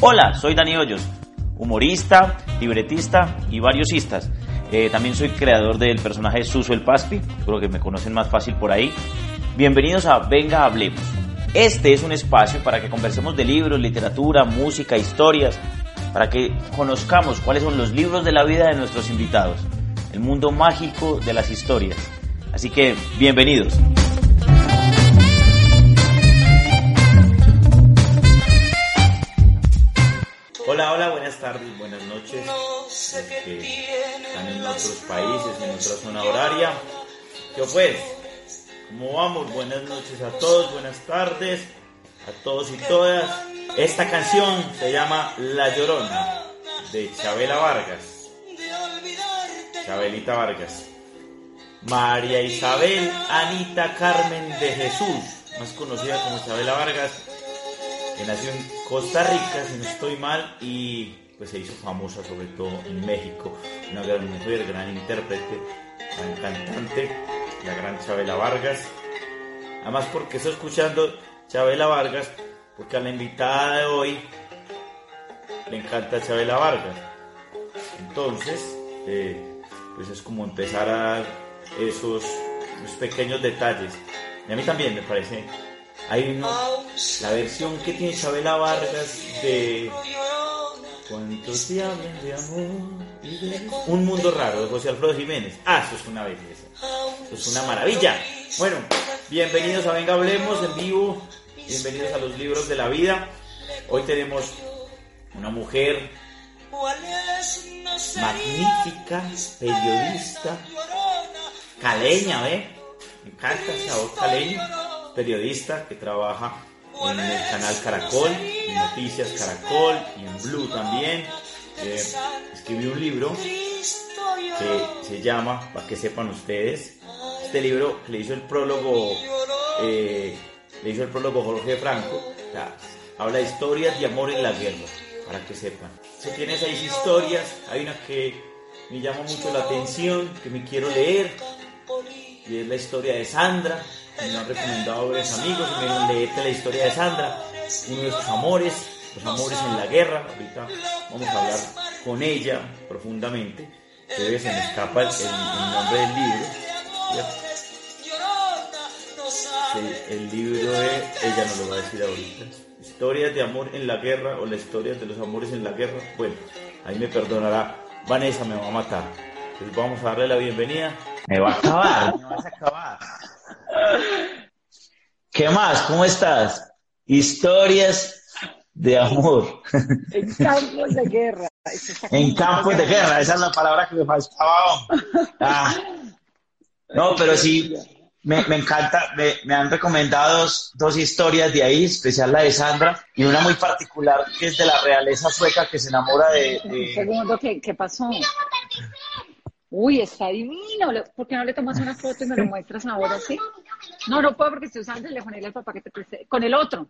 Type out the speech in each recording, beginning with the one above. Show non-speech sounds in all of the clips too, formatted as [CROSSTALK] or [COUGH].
Hola, soy Dani Hoyos, humorista, libretista y variosistas. Eh, también soy creador del personaje Suso el Paspi, creo que me conocen más fácil por ahí. Bienvenidos a Venga Hablemos. Este es un espacio para que conversemos de libros, literatura, música, historias, para que conozcamos cuáles son los libros de la vida de nuestros invitados, el mundo mágico de las historias. Así que, bienvenidos. Hola, hola, buenas tardes, buenas noches. Los que están en otros países, en otra zona horaria. ¿Qué pues? ¿Cómo vamos? Buenas noches a todos, buenas tardes a todos y todas. Esta canción se llama La Llorona de Chabela Vargas. Chabelita Vargas. María Isabel Anita Carmen de Jesús, más conocida como Chabela Vargas, que nació en Costa Rica, si no estoy mal, y pues se hizo famosa sobre todo en México. Una gran mujer, gran intérprete, gran cantante, la gran Chabela Vargas. Además porque estoy escuchando Chabela Vargas, porque a la invitada de hoy le encanta Chabela Vargas. Entonces, eh, pues es como empezar a esos, esos pequeños detalles. Y a mí también me parece hay uno, la versión que tiene Isabela Vargas de ¿Cuántos hablan de amor? Un mundo raro de José Alfredo Jiménez. Ah, eso es una belleza. Eso es una maravilla. Bueno, bienvenidos a Venga Hablemos en vivo. Bienvenidos a los libros de la vida. Hoy tenemos una mujer magnífica, periodista, caleña, ¿eh? Me encanta esa voz caleña periodista que trabaja en el canal Caracol, en Noticias Caracol y en Blue también. Eh, escribió un libro que se llama, para que sepan ustedes, este libro le hizo el prólogo, eh, le hizo el prólogo Jorge Franco, habla de historias de amor en la guerra, para que sepan. Se tiene seis historias, hay una que me llama mucho la atención, que me quiero leer, y es la historia de Sandra, me han recomendado varios amigos, me leíste la historia de Sandra, uno de sus amores, los amores en la guerra, ahorita vamos a hablar con ella profundamente, que se me escapa el, nombre del libro, el libro de, ella no lo va a decir ahorita, historias de amor en la guerra o la historia de los amores en la guerra, bueno, ahí me perdonará, Vanessa me va a matar, entonces vamos a darle la bienvenida, me va a acabar, me vas a acabar. ¿Qué más? ¿Cómo estás? Historias de amor. En campos de guerra. En campos de guerra, esa es la palabra que me faltaba. Ah. No, pero sí, me, encanta, me, han recomendado dos, historias de ahí, especial la de Sandra, y una muy particular que es de la realeza sueca que se enamora de... Un segundo, ¿qué, qué pasó? Uy, está divino. ¿Por qué no le tomas una foto y me lo muestras ahora, sí? No, no puedo porque estoy usando el teléfono y el papá que te preste. Con el otro.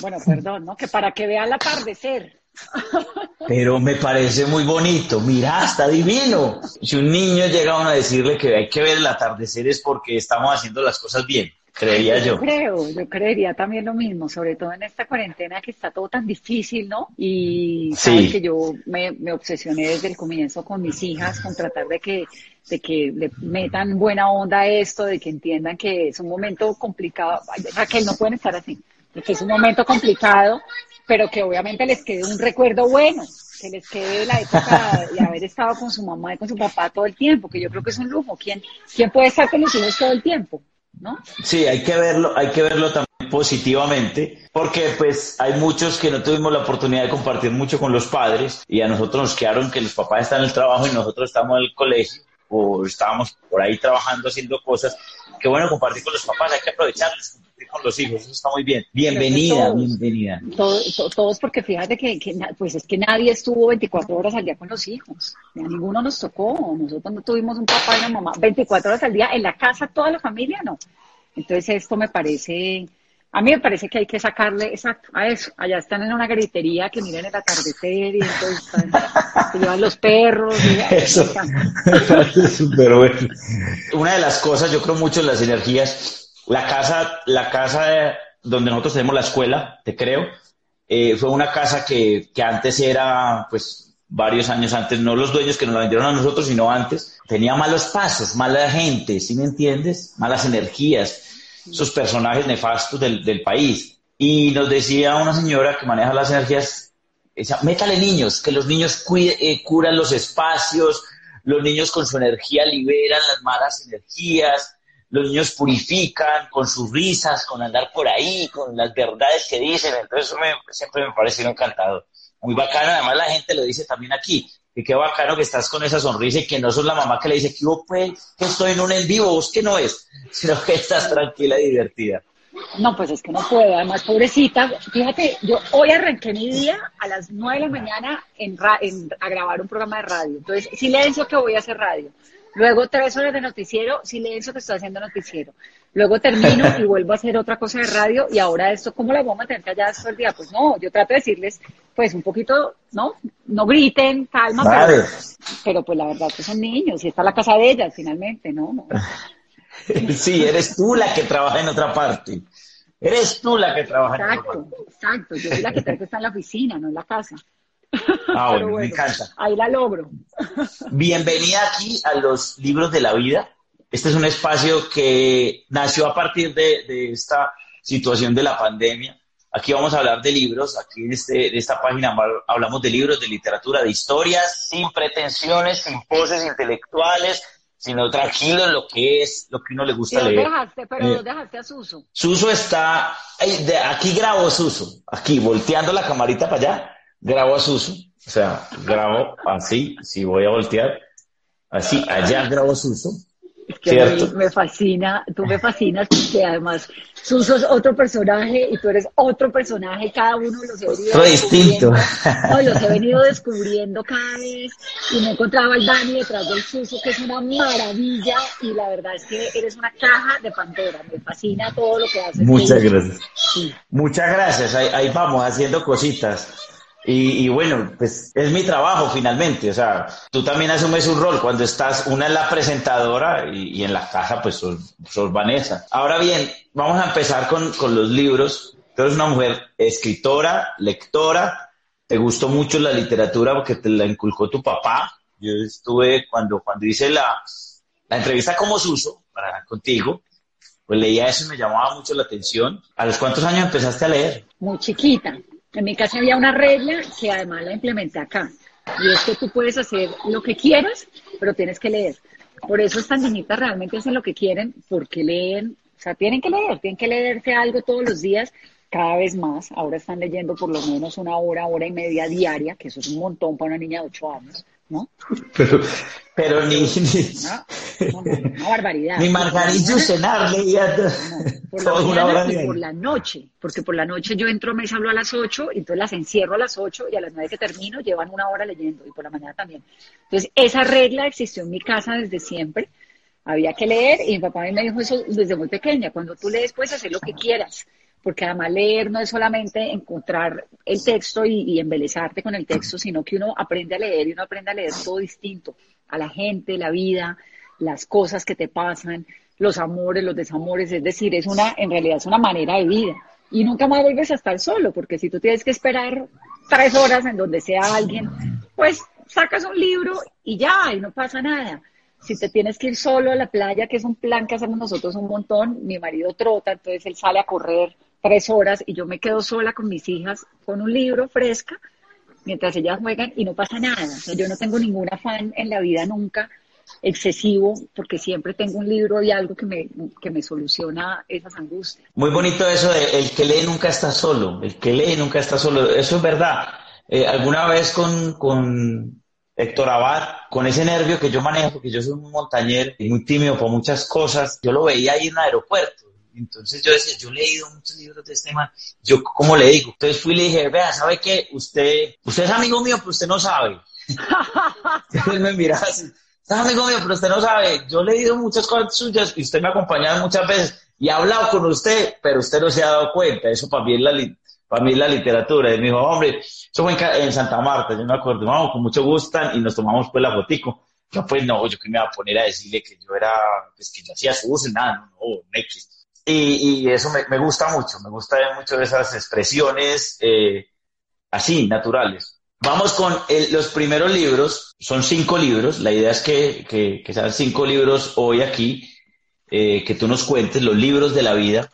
Bueno, perdón, ¿no? Que para que vea el atardecer. [LAUGHS] Pero me parece muy bonito. Mira, está divino. Si un niño llega a decirle que hay que ver el atardecer es porque estamos haciendo las cosas bien creería yo. Yo creo, yo creería también lo mismo, sobre todo en esta cuarentena que está todo tan difícil, ¿no? Y sabes que yo me, me, obsesioné desde el comienzo con mis hijas, con tratar de que, de que le metan buena onda a esto, de que entiendan que es un momento complicado. Raquel, no pueden estar así, de que es un momento complicado, pero que obviamente les quede un recuerdo bueno que les quede la época de haber estado con su mamá y con su papá todo el tiempo, que yo creo que es un lujo. ¿Quién, quién puede estar con los hijos todo el tiempo? ¿No? Sí, hay que verlo, hay que verlo también positivamente, porque pues hay muchos que no tuvimos la oportunidad de compartir mucho con los padres y a nosotros nos quedaron que los papás están en el trabajo y nosotros estamos en el colegio o estábamos por ahí trabajando haciendo cosas. Qué bueno compartir con los papás, hay que aprovecharlos. Compartir con los hijos, eso está muy bien. Bienvenida, bienvenida. Todos, porque fíjate que, pues es que nadie estuvo 24 horas al día con los hijos, a ninguno nos tocó, nosotros no tuvimos un papá y una mamá 24 horas al día en la casa, toda la familia, no. Entonces esto me parece a mí me parece que hay que sacarle, exacto, a eso. Allá están en una gritería que miren el atardecer y entonces se llevan los perros. Y, eso, súper bueno. Una de las cosas, yo creo mucho en las energías, la casa, la casa donde nosotros tenemos la escuela, te creo, eh, fue una casa que, que antes era, pues, varios años antes, no los dueños que nos la vendieron a nosotros, sino antes, tenía malos pasos, mala gente, ¿sí me entiendes? Malas energías esos personajes nefastos del, del país. Y nos decía una señora que maneja las energías, decía, métale niños, que los niños eh, curan los espacios, los niños con su energía liberan las malas energías, los niños purifican con sus risas, con andar por ahí, con las verdades que dicen. Entonces eso me, siempre me pareció encantado. Muy bacano, además la gente lo dice también aquí, que qué bacano que estás con esa sonrisa y que no sos la mamá que le dice que pues, que estoy en un en vivo, vos que no es, [LAUGHS] sino que estás tranquila y divertida. No, pues es que no puedo, además, pobrecita, fíjate, yo hoy arranqué mi día a las 9 de la mañana en, en, a grabar un programa de radio, entonces silencio que voy a hacer radio, luego tres horas de noticiero, silencio que estoy haciendo noticiero, luego termino y [LAUGHS] vuelvo a hacer otra cosa de radio y ahora esto, ¿cómo la voy a mantener callada todo el día? Pues no, yo trato de decirles, pues un poquito, ¿no? No griten, calma, pero, pues la verdad que son niños y está la casa de ellas finalmente, ¿no? [LAUGHS] Sí, eres tú la que trabaja en otra parte. Eres tú la que trabaja en otra parte. Exacto, yo soy la que está en la oficina, no en la casa. Ah, bueno, me encanta. Ahí la logro. Bienvenida aquí a los libros de la vida. Este es un espacio que nació a partir de, esta situación de la pandemia. Aquí vamos a hablar de libros, aquí en, este, esta página hablamos de libros, de literatura, de historias, sin pretensiones, sin poses intelectuales, sino tranquilo lo que es, lo que uno le gusta leer. Dejaste, pero eh, dejaste a Suso. Suso está, aquí grabo Suso, aquí volteando la camarita para allá, grabo a Suso, o sea, grabo así, si voy a voltear, así, allá grabo a Suso es que me fascina, tú me fascinas porque además tú sos otro personaje y tú eres otro personaje, cada uno los he venido distinto. No, los he venido [LAUGHS] descubriendo cada vez y me he encontrado al Dani detrás del Suso, que es una maravilla y la verdad es que eres una caja de Pandora, me fascina todo lo que haces. Muchas gracias. Muchas gracias, ahí vamos haciendo cositas. Y, bueno, pues es mi trabajo finalmente, o sea, tú también asumes un rol cuando estás, una es la presentadora y, en la casa pues sos, Vanessa. Ahora bien, vamos a empezar con, con los libros. Tú eres una mujer escritora, lectora, te gustó mucho la literatura porque te la inculcó tu papá. Yo estuve cuando, cuando hice la, la entrevista como Suso para contigo, pues leía eso y me llamaba mucho la atención. ¿A los cuántos años empezaste a leer? Muy chiquita, en mi casa había una regla que además la implementé acá. Y es que tú puedes hacer lo que quieras, pero tienes que leer. Por eso estas niñitas realmente hacen lo que quieren, porque leen, o sea, tienen que leer, tienen que leerse algo todos los días, cada vez más. Ahora están leyendo por lo menos una hora, hora y media diaria, que eso es un montón para una niña de 8 años. ¿No? Pero, pero ni, una barbaridad. Ni Margarito cenarle por [LAUGHS] la y por la noche, porque por la noche yo entro a mesa hablo a las 8, y entonces las encierro a las 8 y a las 9 que termino llevan una hora leyendo y por la mañana también. Entonces, esa regla existió en mi casa desde siempre. Había que leer y mi papá me dijo eso desde muy pequeña. Cuando tú lees puedes hacer lo que quieras porque además leer no es solamente encontrar el texto y, y, embelezarte con el texto, sino que uno aprende a leer y uno aprende a leer todo distinto, a la gente, la vida, las cosas que te pasan, los amores, los desamores, es decir, es una, en realidad es una manera de vida. Y nunca más vuelves a estar solo, porque si tú tienes que esperar tres horas en donde sea alguien, pues sacas un libro y ya, y no pasa nada. Si te tienes que ir solo a la playa, que es un plan que hacemos nosotros un montón, mi marido trota, entonces él sale a correr tres horas y yo me quedo sola con mis hijas con un libro fresca mientras ellas juegan y no pasa nada. Yo no tengo ningún afán en la vida nunca excesivo porque siempre tengo un libro y algo que me, que me soluciona esas angustias. Muy bonito eso de el que lee nunca está solo, el que lee nunca está solo, eso es verdad. Eh, alguna vez con, con Héctor Abad, con ese nervio que yo manejo, porque yo soy un montañero y muy tímido por muchas cosas, yo lo veía ahí en el aeropuerto Entonces yo decía, yo he leído muchos libros de este man, yo, ¿cómo le digo? Entonces fui y le dije, vea, ¿sabe qué? Usted, usted es amigo mío, pero usted no sabe. [LAUGHS] Él me miraba así, es amigo mío, pero usted no sabe, yo he leído muchas cosas suyas y usted me ha acompañado muchas veces y ha hablado con usted, pero usted no se ha dado cuenta, eso para mí es la, para mí la literatura. Y me dijo, hombre, eso fue en, Santa Marta, yo me acuerdo, vamos, con mucho gusto, y nos tomamos pues la fotico. Yo pues no, yo que me iba a poner a decirle que yo era, pues que yo hacía sus, nada, no, no, X. Y, y eso me, gusta mucho, me gusta mucho esas expresiones eh, así, naturales. Vamos con los primeros libros, son cinco libros, la idea es que, que, que sean cinco libros hoy aquí, eh, que tú nos cuentes los libros de la vida.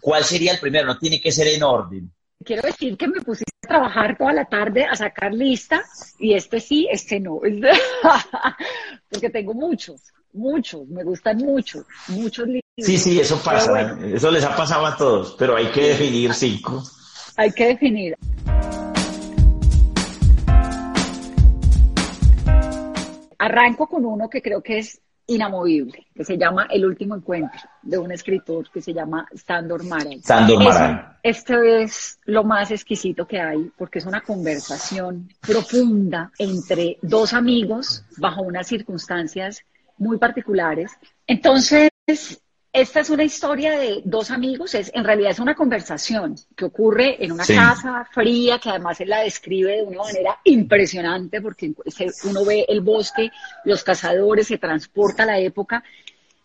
¿Cuál sería el primero? No tiene que ser en orden. Quiero decir que me pusiste a trabajar toda la tarde a sacar lista y este sí, este no, [LAUGHS] porque tengo muchos, muchos, me gustan muchos, muchos libros. Sí, sí, eso pasa, eso les ha pasado a todos, pero hay que definir cinco. Hay que definir. Arranco con uno que creo que es inamovible, que se llama El último encuentro, de un escritor que se llama Sandor Maray. Sandor Maray. Esto es lo más exquisito que hay, porque es una conversación profunda entre dos amigos bajo unas circunstancias muy particulares. Entonces, esta es una historia de dos amigos, es, en realidad es una conversación que ocurre en una casa fría, que además él la describe de una manera impresionante, porque uno ve el bosque, los cazadores, se transporta a la época,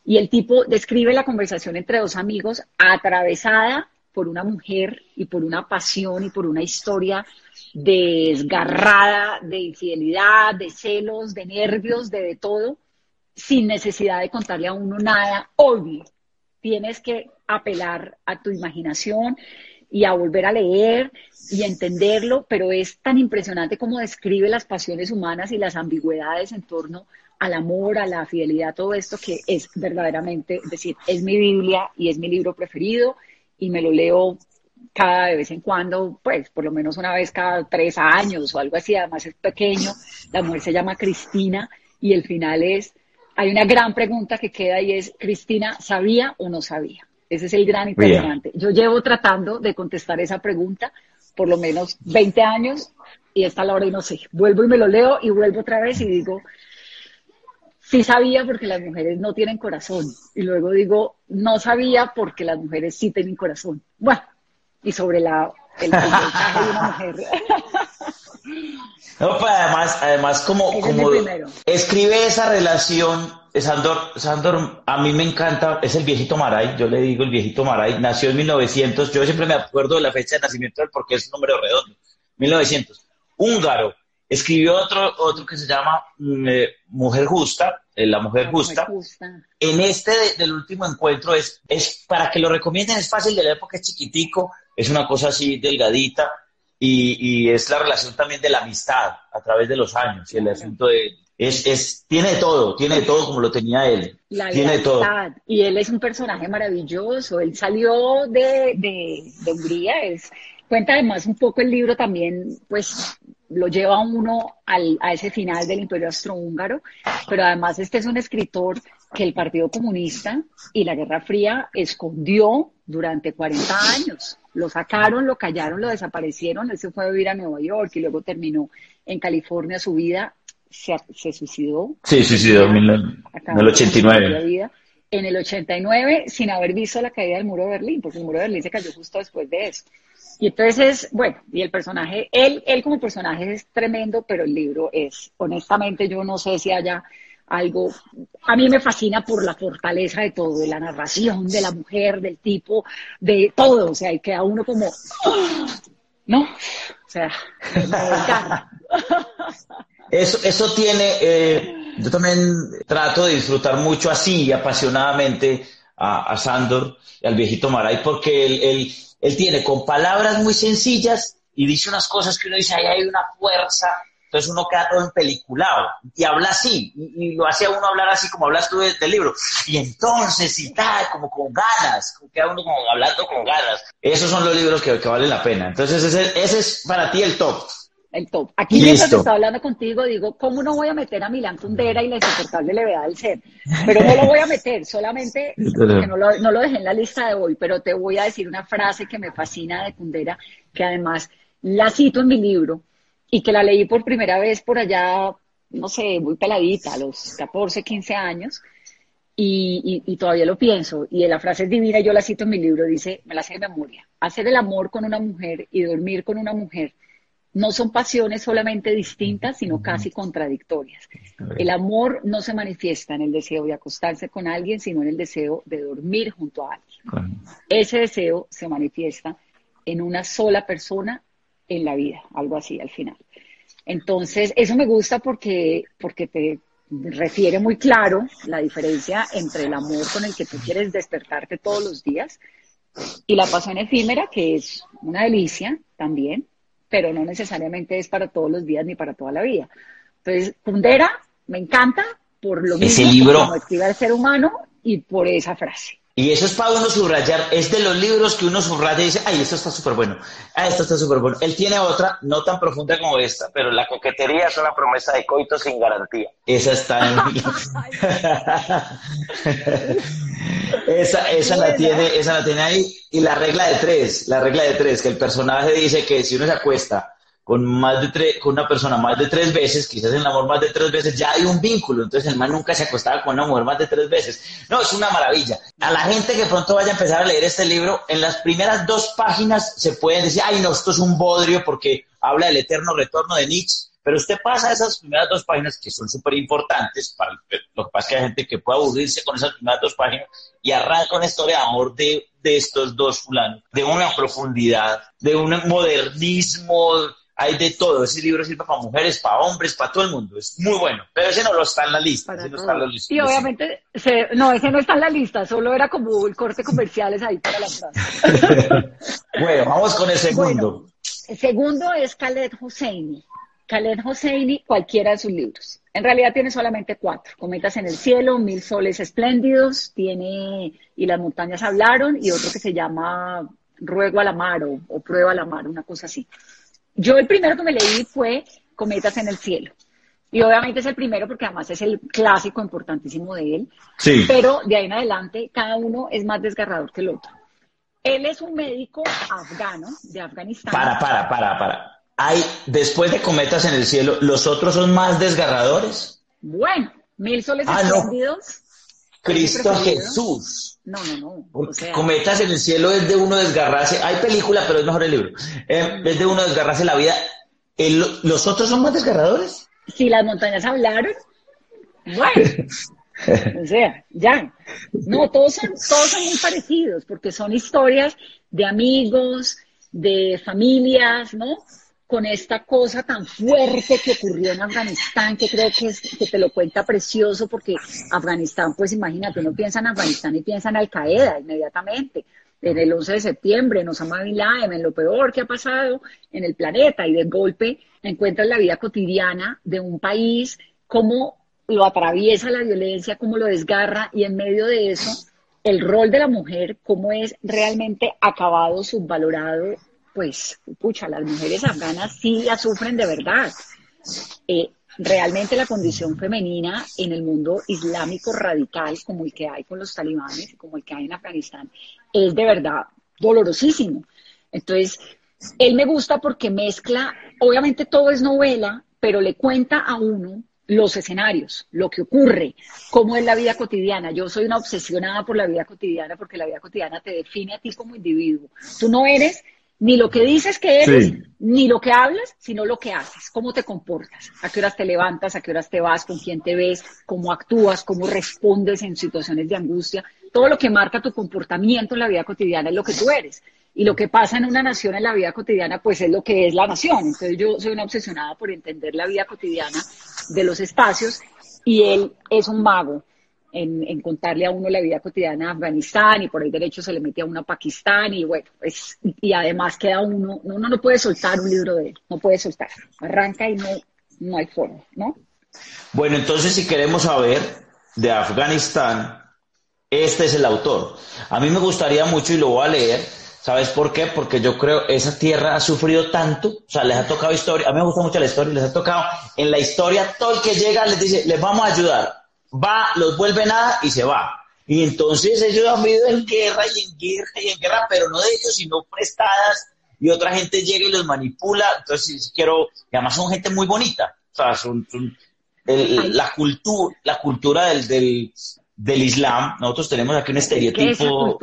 y el tipo describe la conversación entre dos amigos atravesada por una mujer y por una pasión y por una historia desgarrada de infidelidad, de celos, de nervios, de, de todo, sin necesidad de contarle a uno nada obvio tienes que apelar a tu imaginación y a volver a leer y entenderlo, pero es tan impresionante como describe las pasiones humanas y las ambigüedades en torno al amor, a la fidelidad, todo esto que es verdaderamente, es decir, es mi Biblia y es mi libro preferido y me lo leo cada de vez en cuando, pues por lo menos una vez cada tres años o algo así, además es pequeño, la mujer se llama Cristina y el final es hay una gran pregunta que queda y es, Cristina, ¿sabía o no sabía? Ese es el gran interrogante. Yo llevo tratando de contestar esa pregunta por lo menos 20 años y hasta la hora y no sé. Vuelvo y me lo leo y vuelvo otra vez y digo, sí sabía porque las mujeres no tienen corazón. Y luego digo, no sabía porque las mujeres sí tienen corazón. Bueno, y sobre la, el de una mujer. [LAUGHS] No, pues además, además como, como escribe esa relación, Sandor, Sandor, a mí me encanta, es el viejito Maray, yo le digo el viejito Maray, nació en 1900, yo siempre me acuerdo de la fecha de nacimiento porque es un número redondo, 1900, húngaro, escribió otro, otro que se llama mm, eh, Mujer Justa, eh, La Mujer, Justa. En este del último encuentro es, es, para que lo recomienden, es fácil de leer porque es chiquitico, es una cosa así delgadita, y, es la relación también de la amistad a través de los años y el asunto de es, es tiene todo, tiene todo como lo tenía él. La tiene todo. Y él es un personaje maravilloso. Él salió de, de, de Hungría, es, cuenta además un poco el libro también, pues lo lleva uno al, a ese final del Imperio Austrohúngaro, pero además este es un escritor que el Partido Comunista y la Guerra Fría escondió durante 40 años. Lo sacaron, lo callaron, lo desaparecieron. Él se fue a vivir a Nueva York y luego terminó en California su vida. Se, se suicidó. Sí, suicidó en el 89. En el 89, sin haber visto la caída del muro de Berlín, porque el muro de Berlín se cayó justo después de eso. Y entonces, bueno, y el personaje, él, él como personaje es tremendo, pero el libro es, honestamente, yo no sé si haya algo, a mí me fascina por la fortaleza de todo, de la narración, de la mujer, del tipo, de todo, o sea, y queda uno como, [GASPS] ¿no? O sea, [LAUGHS] Eso, eso tiene, eh, yo también trato de disfrutar mucho así, apasionadamente, a, a Sandor y al viejito Maray, porque él, él, él tiene con palabras muy sencillas y dice unas cosas que uno dice, ahí hay una fuerza entonces uno queda todo empeliculado y habla así, y, lo hace a uno hablar así como hablas tú del libro. Y entonces, y tal, como con ganas, queda uno como hablando con ganas. Esos son los libros que, que valen la pena. Entonces ese, ese, es para ti el top. el top. Aquí mientras estoy hablando contigo, digo, ¿cómo no voy a meter a Milán Kundera y la insoportable levedad del ser? Pero no lo voy a meter, solamente [LAUGHS] porque no lo, no lo dejé en la lista de hoy, pero te voy a decir una frase que me fascina de Kundera, que además la cito en mi libro y que la leí por primera vez por allá, no sé, muy peladita, a los 14, 15 años, y, y, todavía lo pienso. Y la frase es divina, yo la cito en mi libro, dice, me la sé de memoria, hacer el amor con una mujer y dormir con una mujer no son pasiones solamente distintas, sino casi contradictorias. El amor no se manifiesta en el deseo de acostarse con alguien, sino en el deseo de dormir junto a alguien. Ese deseo se manifiesta en una sola persona en la vida, algo así al final. Entonces, eso me gusta porque, porque te refiere muy claro la diferencia entre el amor con el que tú quieres despertarte todos los días y la pasión efímera, que es una delicia también, pero no necesariamente es para todos los días ni para toda la vida. Entonces, Kundera me encanta por lo mismo libro... como escribe el ser humano y por esa frase. Y eso es para uno subrayar, es de los libros que uno subraya y dice, ay, esto está súper bueno, ah, esto está súper bueno. Él tiene otra, no tan profunda como esta, pero la coquetería es una promesa de coito sin garantía. Esa está en... [LAUGHS] [LAUGHS] esa, esa la tiene, esa la tiene ahí. Y la regla de tres, la regla de tres, que el personaje dice que si uno se acuesta con más de tres, con una persona más de tres veces, quizás en el amor más de tres veces, ya hay un vínculo. Entonces el man nunca se acostaba con una mujer más de tres veces. No, es una maravilla. A la gente que pronto vaya a empezar a leer este libro, en las primeras dos páginas se pueden decir, ay, no, esto es un bodrio porque habla del eterno retorno de Nietzsche. Pero usted pasa esas primeras dos páginas que son súper importantes, para lo que pasa es que hay gente que puede aburrirse con esas primeras dos páginas y arranca una historia de amor de, de estos dos fulanos, de una profundidad, de un modernismo hay de todo. Ese libro sirve para mujeres, para hombres, para todo el mundo. Es muy bueno. Pero ese no lo está en la lista. ese no está en la lista. Y obviamente, no, ese no está en la lista. Solo era como el corte comerciales ahí para la frase. [LAUGHS] bueno, vamos con el segundo. el segundo es Khaled Hosseini. Khaled Hosseini, cualquiera de sus libros. En realidad tiene solamente cuatro. Cometas en el cielo, Mil soles espléndidos, tiene Y las montañas hablaron, y otro que se llama Ruego a la mar o, o Prueba a la mar, una cosa así. Yo el primero que me leí fue Cometas en el cielo. Y obviamente es el primero porque además es el clásico importantísimo de él. Sí. Pero de ahí en adelante cada uno es más desgarrador que el otro. Él es un médico afgano de Afganistán. Para, para, para, para. Hay, después de Cometas en el cielo, ¿los otros son más desgarradores? Bueno, Mil soles ah, Cristo Jesús. No, no, no. Cometas en el cielo es de uno desgarrarse. Hay película, pero es mejor el libro. Eh, es de uno desgarrarse la vida. ¿Los otros son más desgarradores? Si las montañas hablaron, bueno. o sea, ya. No, todos son, todos son muy parecidos porque son historias de amigos, de familias, ¿no? Con esta cosa tan fuerte que ocurrió en Afganistán, que creo que, es, que te lo cuenta precioso, porque Afganistán, pues imagínate, uno piensa en Afganistán y piensa en Al Qaeda inmediatamente, en el 11 de septiembre, en Osama Bin Laden, en lo peor que ha pasado en el planeta, y de golpe encuentras la vida cotidiana de un país, cómo lo atraviesa la violencia, cómo lo desgarra, y en medio de eso, el rol de la mujer, cómo es realmente acabado, subvalorado pues, pucha, las mujeres afganas sí la sufren de verdad. Eh, realmente la condición femenina en el mundo islámico radical, como el que hay con los talibanes, como el que hay en Afganistán, es de verdad dolorosísimo. Entonces, él me gusta porque mezcla, obviamente todo es novela, pero le cuenta a uno los escenarios, lo que ocurre, cómo es la vida cotidiana. Yo soy una obsesionada por la vida cotidiana porque la vida cotidiana te define a ti como individuo. Tú no eres ni lo que dices que eres, ni lo que hablas, sino lo que haces, cómo te comportas, a qué horas te levantas, a qué horas te vas, con quién te ves, cómo actúas, cómo respondes en situaciones de angustia. Todo lo que marca tu comportamiento en la vida cotidiana es lo que tú eres. Y lo que pasa en una nación en la vida cotidiana, pues es lo que es la nación. Entonces yo soy una obsesionada por entender la vida cotidiana de los espacios y él es un mago en, contarle a uno la vida cotidiana de Afganistán y por ahí derecho se le mete a uno a Pakistán y bueno, pues, y además queda uno, uno no puede soltar un libro de él, no puede soltar, arranca y no, no hay forma, ¿no? Bueno, entonces si queremos saber de Afganistán, este es el autor. A mí me gustaría mucho, y lo voy a leer, ¿Sabes por qué? Porque yo creo esa tierra ha sufrido tanto, o sea, les ha tocado historia, a mí me gusta mucho la historia, les ha tocado en la historia todo el que llega les dice, les vamos a ayudar, va, los vuelve nada y se va. Y entonces ellos han vivido en guerra y en guerra y en guerra, pero no de ellos, sino prestadas, y otra gente llega y los manipula, entonces quiero, y además son gente muy bonita, o sea, son, la, cultura, la cultura del, del, del Islam, nosotros tenemos aquí un estereotipo,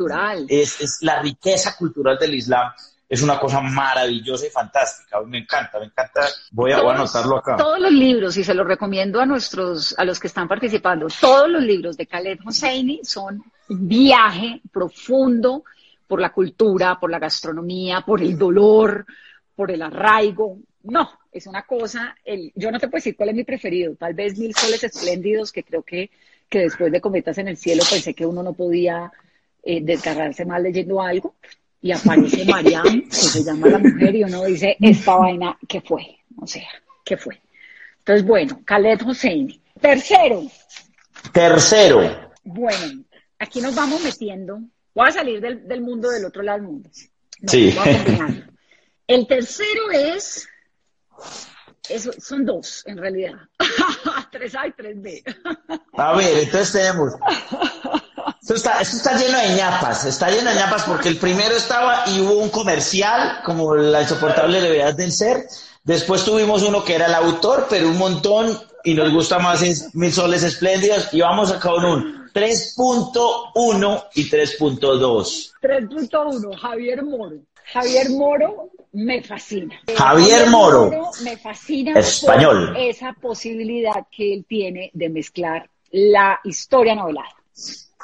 Es, es la riqueza cultural del Islam, es una cosa maravillosa y fantástica. Me encanta, me encanta. Voy a, anotarlo acá. Todos los libros, y se los recomiendo a nuestros, a los que están participando, todos los libros de Khaled Hosseini son un viaje profundo por la cultura, por la gastronomía, por el dolor, por el arraigo. No, es una cosa, el, yo no te puedo decir cuál es mi preferido, tal vez Mil Soles Espléndidos, que creo que que después de Cometas en el Cielo pensé que uno no podía eh, desgarrarse más leyendo algo, y aparece Mariam, que se llama la mujer, y uno dice, esta vaina, ¿qué fue? O sea, ¿qué fue? Entonces, bueno, Khaled Hosseini. Tercero. Tercero. Bueno, aquí nos vamos metiendo. Voy a salir del, mundo del otro lado del mundo. sí. El tercero es eso, son dos, en realidad. [LAUGHS] 3A y 3B. A ver, entonces tenemos. [LAUGHS] Esto está, esto está lleno de ñapas, está lleno de ñapas porque el primero estaba y hubo un comercial, como la insoportable levedad del ser. Después tuvimos uno que era el autor, pero un montón, y nos gusta más Mil Soles Espléndidos, y vamos a con un 3.1 y 3.2. 3.1, Javier Moro. Javier Moro me fascina. Javier Moro. me fascina español. esa posibilidad que él tiene de mezclar la historia novelada.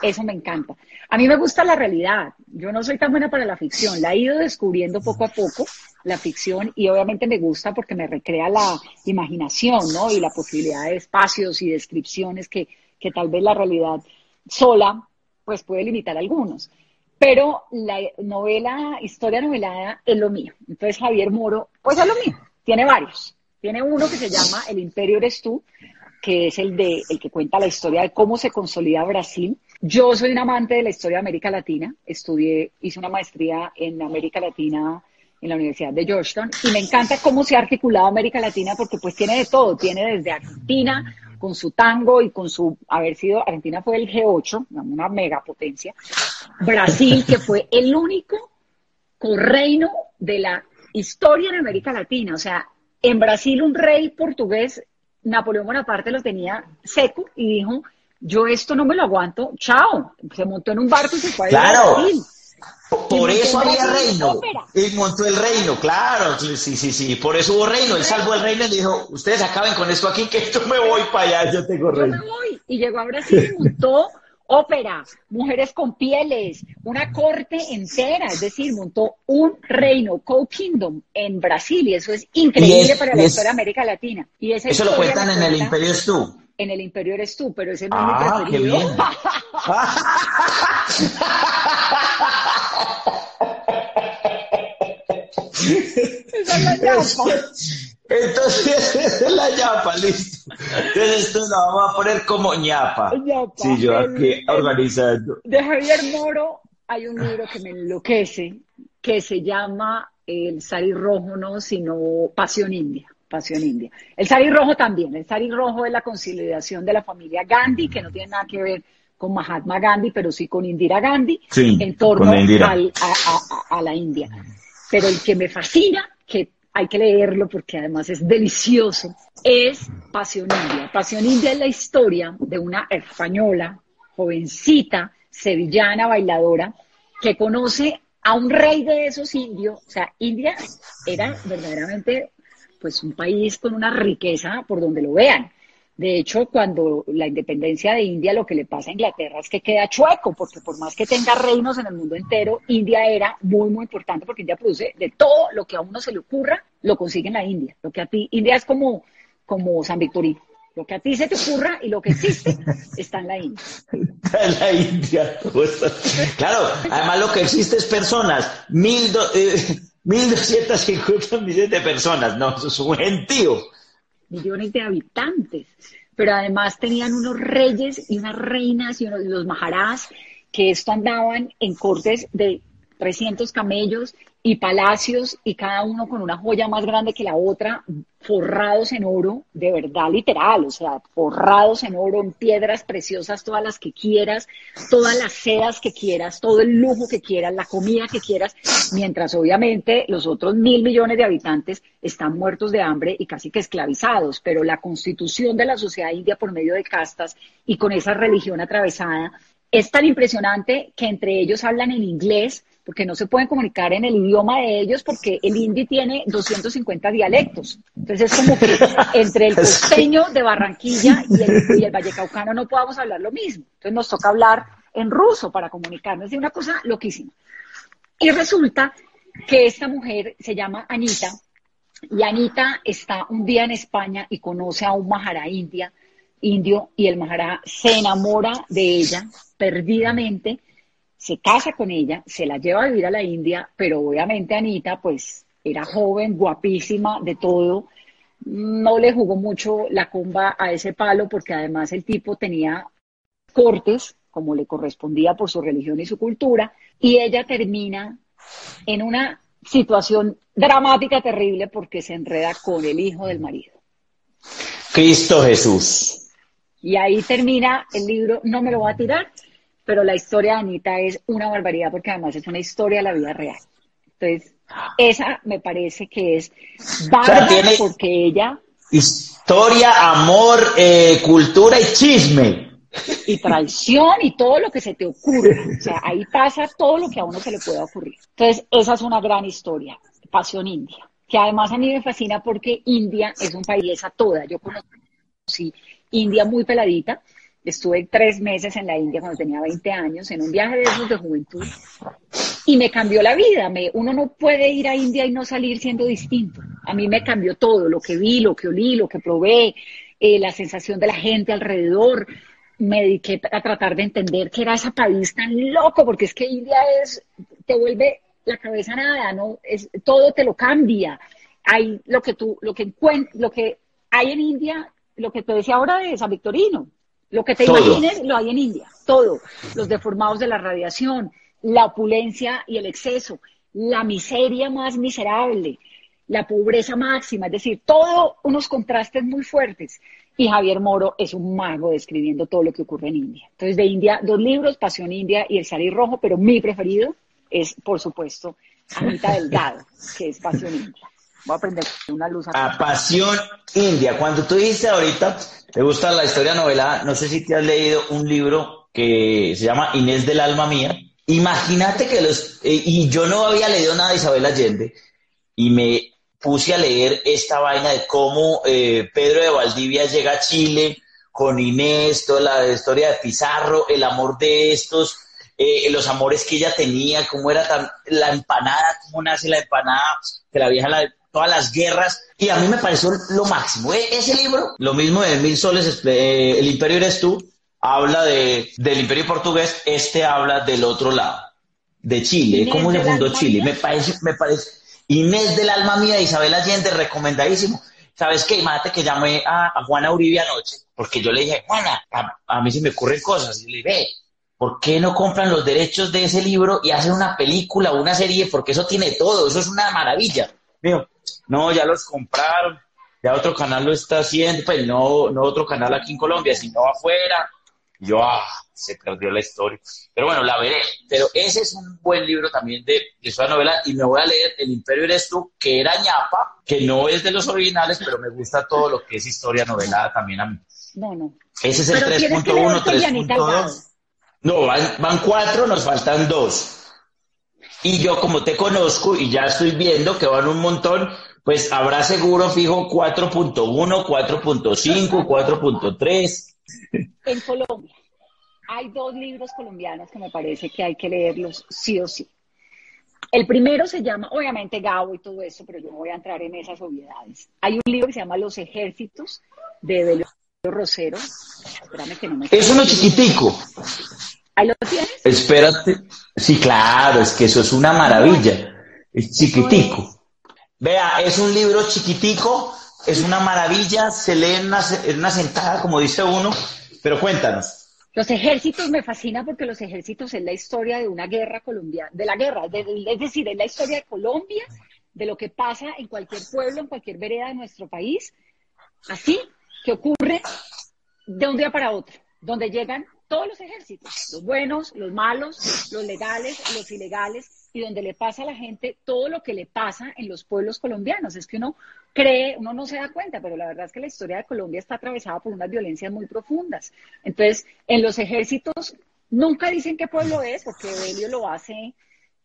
Eso me encanta. A mí me gusta la realidad. Yo no soy tan buena para la ficción. La he ido descubriendo poco a poco, la ficción, y obviamente me gusta porque me recrea la imaginación, ¿no? Y la posibilidad de espacios y descripciones que, que tal vez la realidad sola, pues puede limitar a algunos pero la novela, historia novelada es lo mío. Entonces Javier Moro, pues es lo mío, tiene varios. Tiene uno que se llama El Imperio eres tú, que es el de el que cuenta la historia de cómo se consolida Brasil. Yo soy un amante de la historia de América Latina, estudié, hice una maestría en América Latina en la Universidad de Georgetown. Y me encanta cómo se ha articulado América Latina porque pues tiene de todo, tiene desde Argentina con su tango y con su haber sido, Argentina fue el G8, una megapotencia, Brasil, que fue el único reino de la historia en América Latina. O sea, en Brasil un rey portugués, Napoleón Bonaparte lo tenía seco y dijo, yo esto no me lo aguanto, chao. Se montó en un barco y se fue a Brasil. Por eso había reino. Y montó el reino, claro. Sí, sí, sí. Por eso hubo reino. Él salvó el reino y dijo, ustedes acaben con esto aquí, que esto me voy para allá, yo tengo reino. Yo me voy. Y llegó a Brasil y montó ópera, mujeres con pieles, una corte entera, es decir, montó un reino, co-kingdom, en Brasil, y eso es increíble para la historia de América Latina. Y eso lo cuentan en el Imperio es tú. En el Imperio eres tú, pero ese no es mi ah, preferido. Qué bien. Esa es la. [LAUGHS] Entonces, [LAUGHS] esa es la ñapa, listo. Entonces, esto lo vamos a poner como ñapa. ñapa. Sí, yo aquí organizando. De Javier Moro hay un libro que me enloquece, que se llama El Sari Rojo, no, sino Pasión India. Pasión India. El Sari Rojo también. El Sari Rojo es la conciliación de la familia Gandhi, que no tiene nada que ver con Mahatma Gandhi, pero sí con Indira Gandhi, en torno a, la India. Pero el que me fascina, que hay que leerlo porque además es delicioso, es Pasión India. Pasión India es la historia de una española, jovencita, sevillana, bailadora, que conoce a un rey de esos indios. O sea, India era verdaderamente pues un país con una riqueza por donde lo vean. De hecho, cuando la independencia de India, lo que le pasa a Inglaterra es que queda chueco, porque por más que tenga reinos en el mundo entero, India era muy, muy importante porque India produce de todo lo que a uno se le ocurra, lo consigue en la India. Lo que a ti, India es como, como San Victorino. Lo que a ti se te ocurra y lo que existe [LAUGHS] está en la India. Está en la India. Claro, además lo que existe es personas. Mil 1.250 millones de personas, no, eso es un gentío. Millones de habitantes, pero además tenían unos reyes y unas reinas y unos, los maharás que esto andaban en cortes de 300 camellos y palacios y cada uno con una joya más grande que la otra, forrados en oro, de verdad literal, o sea, forrados en oro, en piedras preciosas, todas las que quieras, todas las sedas que quieras, todo el lujo que quieras, la comida que quieras, mientras obviamente los otros mil millones de habitantes están muertos de hambre y casi que esclavizados, pero la constitución de la sociedad india por medio de castas y con esa religión atravesada es tan impresionante que entre ellos hablan en inglés, porque no se pueden comunicar en el idioma de ellos porque el hindi tiene 250 dialectos. Entonces es como que [LAUGHS] entre el costeño de Barranquilla y el, y el vallecaucano no podamos hablar lo mismo. Entonces nos toca hablar en ruso para comunicarnos. Es una cosa loquísima. Y resulta que esta mujer se llama Anita y Anita está un día en España y conoce a un Mahara india, indio y el Mahara se enamora de ella perdidamente se casa con ella, se la lleva a vivir a la India, pero obviamente Anita pues era joven, guapísima, de todo, no le jugó mucho la comba a ese palo porque además el tipo tenía cortes, como le correspondía por su religión y su cultura, y ella termina en una situación dramática, terrible, porque se enreda con el hijo del marido. Cristo Jesús. Y ahí termina el libro, no me lo voy a tirar, pero la historia de Anita es una barbaridad porque además es una historia de la vida real. Entonces, esa me parece que es bárbara porque ella... Historia, amor, eh, cultura y chisme. Y traición y todo lo que se te ocurre. O sea, ahí pasa todo lo que a uno se le pueda ocurrir. Entonces, esa es una gran historia, Pasión India, que además a mí me fascina porque India es un país a toda. Yo conocí India muy peladita Estuve tres meses en la India cuando tenía 20 años, en un viaje de esos de juventud, y me cambió la vida. Uno no puede ir a India y no salir siendo distinto. A mí me cambió todo, lo que vi, lo que olí, lo que probé, eh, la sensación de la gente alrededor. Me dediqué a tratar de entender qué era ese país tan loco, porque es que India es, te vuelve la cabeza nada, ¿no? Es, todo te lo cambia. Hay lo que tú, lo que lo que hay en India, lo que te decía ahora de San Victorino, lo que te imagines lo hay en India, todo. Los deformados de la radiación, la opulencia y el exceso, la miseria más miserable, la pobreza máxima, es decir, todos unos contrastes muy fuertes. Y Javier Moro es un mago describiendo todo lo que ocurre en India. Entonces, de India, dos libros, Pasión India y El Sari Rojo, pero mi preferido es, por supuesto, Anita Delgado, que es Pasión India. Voy a aprender una luz. A Pasión India. Cuando tú dices ahorita, te gusta la historia novela, no sé si te has leído un libro que se llama Inés del alma mía. Imagínate que los, eh, y yo no había leído nada de Isabel Allende, y me puse a leer esta vaina de cómo eh, Pedro de Valdivia llega a Chile con Inés, toda la historia de Pizarro, el amor de estos, eh, los amores que ella tenía, cómo era tan, la empanada, cómo nace la empanada, que la vieja la, todas las guerras, y a mí me pareció lo máximo. E, ese libro, lo mismo de Mil Soles, eh, El Imperio eres tú, habla de, del Imperio Portugués, este habla del otro lado, de Chile, cómo se fundó Chile. Me parece, me parece, Inés del alma mía, Isabel Allende, recomendadísimo. ¿Sabes qué? Imagínate que llamé a, Juana Uribe anoche, porque yo le dije, Juana, a, mí se me ocurren cosas. Y le dije, ¿por qué no compran los derechos de ese libro y hacen una película o una serie? Porque eso tiene todo, eso es una maravilla. Mío, no, ya los compraron, ya otro canal lo está haciendo, pues no, no otro canal aquí en Colombia, sino afuera. yo, ah, se perdió la historia. Pero bueno, la veré. Pero ese es un buen libro también de, de esa novela y me voy a leer El Imperio eres tú, que era ñapa, que no es de los originales, pero me gusta todo lo que es historia novelada también a mí. No, no. Ese es el 3.1, 3.2. No, van, van cuatro, nos faltan dos. Y yo como te conozco y ya estoy viendo que van un montón, pues habrá seguro fijo 4.1, 4.5, 4.3. En Colombia hay dos libros colombianos que me parece que hay que leerlos sí o sí. El primero se llama, obviamente, Gabo y todo eso, pero yo no voy a entrar en esas obviedades. Hay un libro que se llama Los Ejércitos de Belio Rosero. Espérame que no me... Es uno chiquitico. ¿Ahí lo tienes? Espérate. Sí, claro, es que eso es una maravilla. Es chiquitico. Vea, es un libro chiquitico, es una maravilla, se lee en una, sentada, como dice uno, pero cuéntanos. Los ejércitos me fascina porque los ejércitos es la historia de una guerra colombiana, de la guerra, es decir, es la historia de Colombia, de lo que pasa en cualquier pueblo, en cualquier vereda de nuestro país, así que ocurre de un día para otro, donde llegan todos los ejércitos, los buenos, los malos, los legales, los ilegales, y donde le pasa a la gente todo lo que le pasa en los pueblos colombianos. Es que uno cree, uno no se da cuenta, pero la verdad es que la historia de Colombia está atravesada por unas violencias muy profundas. Entonces, en los ejércitos nunca dicen qué pueblo es, porque Evelio lo hace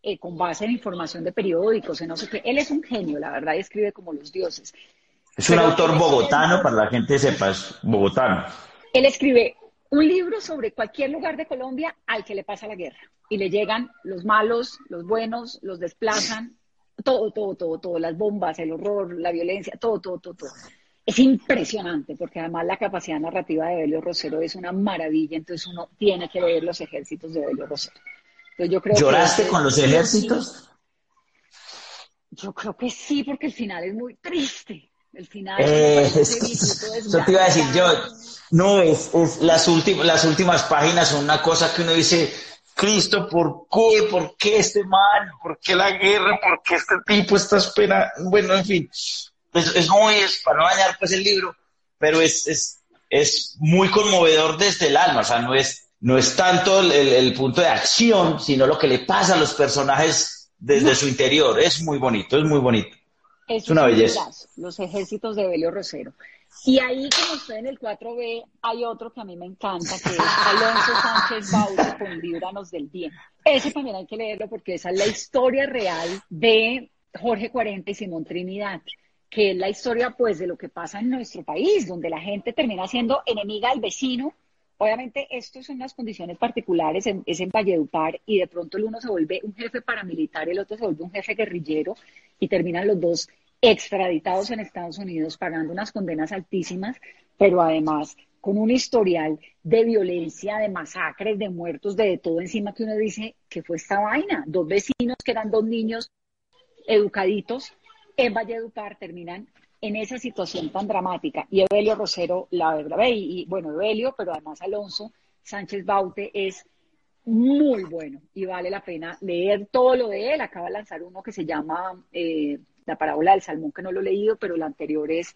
eh, con base en información de periódicos, en no sé qué. Él es un genio, la verdad, y escribe como los dioses. Es un autor bogotano, para la gente sepa, es bogotano. Él escribe un libro sobre cualquier lugar de Colombia al que le pasa la guerra. Y le llegan los malos, los buenos, los desplazan, todo, todo, todo, todo, las bombas, el horror, la violencia, todo, todo, todo, todo. Es impresionante, porque además la capacidad narrativa de Belio Rosero es una maravilla, entonces uno tiene que leer los ejércitos de Belio Rosero. yo creo ¿Lloraste con los ejércitos? Yo creo que sí, porque el final es muy triste. El final es eh, Eso te iba a decir yo. No, es, las, últimas, las últimas páginas son una cosa que uno dice, Cristo, ¿por qué? ¿Por qué este mal? ¿Por qué la guerra? ¿Por qué este tipo está esperando? Bueno, en fin, es, es muy, es para no dañar pues el libro, pero es, es, es muy conmovedor desde el alma, o sea, no es, no es tanto el, el punto de acción, sino lo que le pasa a los personajes desde su interior. Es muy bonito, es muy bonito. Es, una belleza. los ejércitos de Belio Rosero. Y ahí, como usted en el 4B, hay otro que a mí me encanta, que es Alonso Sánchez Baute con Líbranos del Bien. Ese también hay que leerlo porque esa es la historia real de Jorge 40 y Simón Trinidad, que es la historia, pues, de lo que pasa en nuestro país, donde la gente termina siendo enemiga del vecino. Obviamente, esto son las condiciones particulares, es en Valledupar, y de pronto el uno se vuelve un jefe paramilitar, el otro se vuelve un jefe guerrillero, y terminan los dos extraditados en Estados Unidos pagando unas condenas altísimas, pero además con un historial de violencia, de masacres, de muertos, de todo encima que uno dice que fue esta vaina. Dos vecinos que eran dos niños educaditos en Valledupar terminan en esa situación tan dramática. Y Evelio Rosero, la verdad, y, y bueno, Evelio, pero además Alonso Sánchez Baute es muy bueno y vale la pena leer todo lo de él. Acaba de lanzar uno que se llama eh, La parábola del salmón, que no lo he leído, pero el anterior es,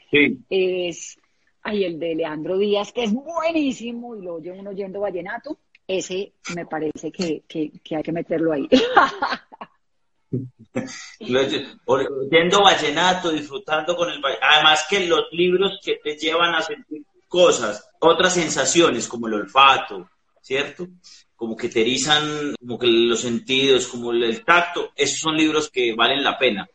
es ay, el de Leandro Díaz, que es buenísimo, y lo oye uno oyendo vallenato. Ese me parece que, hay que meterlo ahí. [LAUGHS] oyendo vallenato, disfrutando con el Además que los libros que te llevan a sentir cosas, otras sensaciones como el olfato, ¿cierto? como que te erizan como que los sentidos, como el tacto, esos son libros que valen la pena.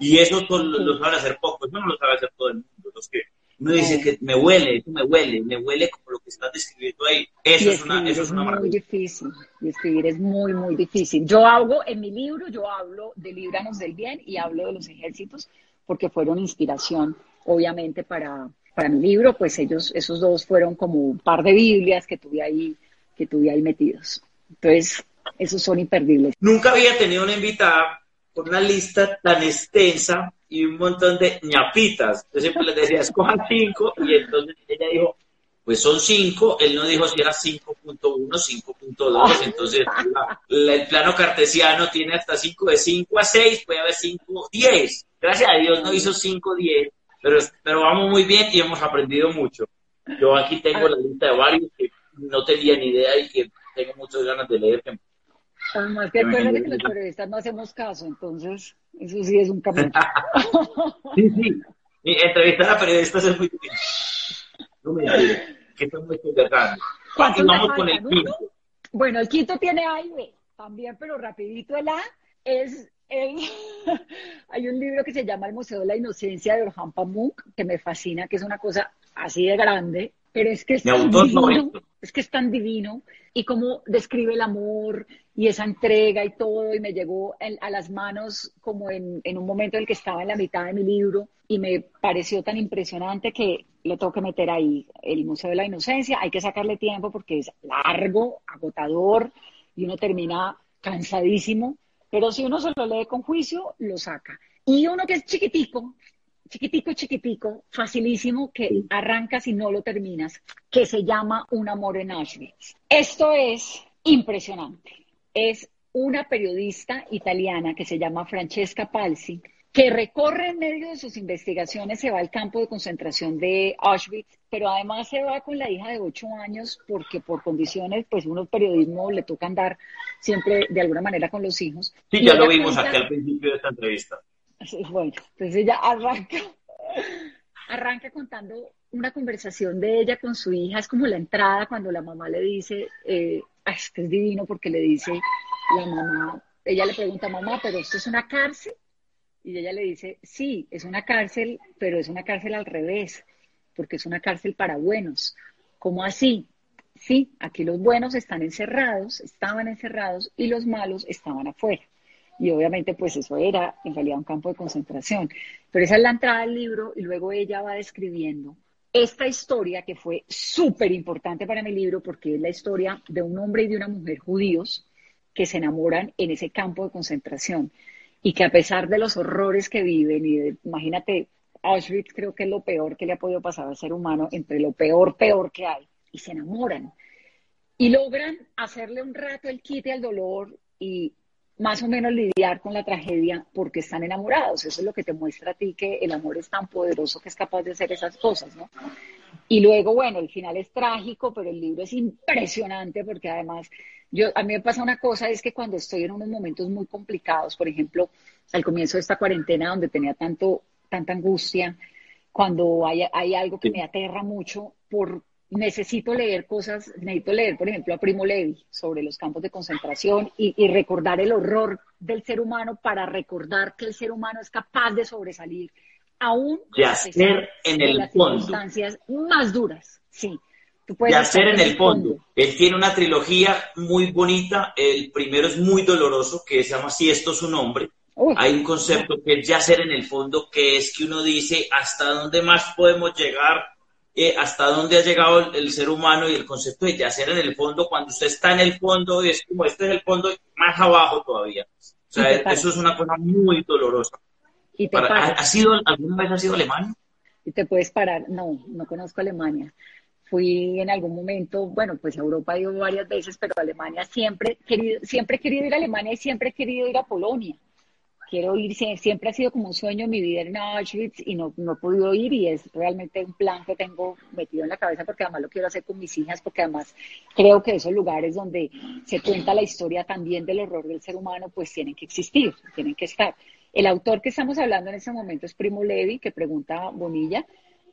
Y esos son, los saben hacer pocos, no los sabe hacer todo el mundo. Los que uno dice que me huele, me huele, me huele como lo que estás describiendo ahí. Eso es una, eso es una muy difícil. Y escribir es muy, muy difícil. Yo hablo, en mi libro, yo hablo de Líbranos del Bien y hablo de los ejércitos porque fueron inspiración, obviamente, para, para mi libro. Pues ellos, esos dos fueron como un par de Biblias que tuve ahí que tuve ahí metidos. Entonces, esos son imperdibles. Nunca había tenido una invitada con una lista tan extensa y un montón de ñapitas. Yo siempre les decía, escojan cinco, y entonces ella dijo, pues son cinco, él no dijo si era 5.1, 5.2, entonces el plano cartesiano tiene hasta 5, de 5 a 6, puede haber 5, 10. Gracias a Dios no hizo 5, 10, pero, pero vamos muy bien y hemos aprendido mucho. Yo aquí tengo la lista de varios que no tenía ni idea y que tengo muchas ganas de leer. Además que acuérdate que los periodistas no hacemos caso, entonces eso sí es un camino. [LAUGHS] sí, sí. entrevistar a periodistas es muy difícil. No me digas que. Vamos con el quinto. Bueno, el quinto tiene A y B también, pero rapidito el A es el... [LAUGHS] hay un libro que se llama El Museo de la Inocencia de Orhan Pamuk, que me fascina, que es una cosa así de grande, pero es que es tan divino, es que es tan divino. Y cómo describe el amor y esa entrega y todo y me llegó a las manos como en, un momento en el que estaba en la mitad de mi libro y me pareció tan impresionante que lo tengo que meter ahí, el Museo de la Inocencia, hay que sacarle tiempo porque es largo, agotador y uno termina cansadísimo, pero si uno se lo lee con juicio, lo saca. Y uno que es chiquitico, chiquitico, chiquitico, facilísimo, que arrancas y no lo terminas, que se llama Un amor en Auschwitz. Esto es impresionante. Es una periodista italiana que se llama Francesca Palsi, que recorre en medio de sus investigaciones, se va al campo de concentración de Auschwitz, pero además se va con la hija de ocho años porque por condiciones, pues uno periodismo le toca andar siempre de alguna manera con los hijos. Sí, ya lo vimos aquí al principio de esta entrevista. [LAUGHS] Bueno, entonces ella arranca, arranca contando una conversación de ella con su hija, es como la entrada cuando la mamá le dice, eh, es que es divino porque le dice la mamá, ella le pregunta, mamá, pero esto es una cárcel. Y ella le dice, sí, es una cárcel, pero es una cárcel al revés, porque es una cárcel para buenos. ¿Cómo así? Sí, aquí los buenos están encerrados, estaban encerrados y los malos estaban afuera. Y obviamente pues eso era en realidad un campo de concentración. Pero esa es la entrada del libro y luego ella va describiendo esta historia que fue súper importante para mi libro porque es la historia de un hombre y de una mujer judíos que se enamoran en ese campo de concentración y que a pesar de los horrores que viven y imagínate, Auschwitz creo que es lo peor que le ha podido pasar al ser humano, entre lo peor, peor que hay, y se enamoran. Y logran hacerle un rato el quite al dolor y más o menos lidiar con la tragedia porque están enamorados. Eso es lo que te muestra a ti que el amor es tan poderoso que es capaz de hacer esas cosas, ¿no? Y luego, bueno, el final es trágico, pero el libro es impresionante porque además yo, a mí me pasa una cosa, es que cuando estoy en unos momentos muy complicados, por ejemplo, al comienzo de esta cuarentena donde tenía tanto, tanta angustia, cuando hay, hay algo que me aterra mucho, por necesito leer cosas, necesito leer, por ejemplo, a Primo Levi sobre los campos de concentración y, y, recordar el horror del ser humano para recordar que el ser humano es capaz de sobresalir aún de hacer en el las fondo. circunstancias más duras. Sí. Tú puedes en el fondo. Él tiene una trilogía muy bonita. El primero es muy doloroso, que se llama Si esto es un hombre. Uy. Hay un concepto que es yacer en el fondo, que es que uno dice hasta dónde más podemos llegar, eh, hasta dónde ha llegado el, el, ser humano y el concepto de yacer en el fondo, cuando usted está en el fondo, es como este es el fondo, más abajo todavía. O sea, eso es una cosa muy dolorosa. Y te Para. ¿ha, ha sido, ¿Alguna vez ha sido Alemania? Y te puedes parar. No, no conozco Alemania. Fui en algún momento, bueno, pues a Europa he ido varias veces, pero a Alemania siempre, querido, siempre he querido ir a Alemania y siempre he querido ir a Polonia. Quiero ir, siempre ha sido como un sueño mi vida en Auschwitz y no, no he podido ir y es realmente un plan que tengo metido en la cabeza porque además lo quiero hacer con mis hijas porque además creo que esos lugares donde se cuenta la historia también del horror del ser humano pues tienen que existir, tienen que estar. El autor que estamos hablando en este momento es Primo Levi, que pregunta Bonilla,